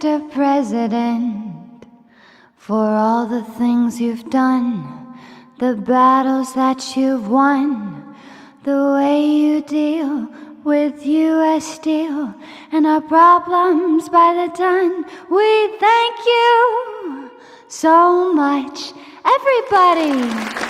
Mr. President, for all the things you've done, the battles that you've won, the way you deal with U.S. Steel and our problems by the ton. We thank you so much, everybody.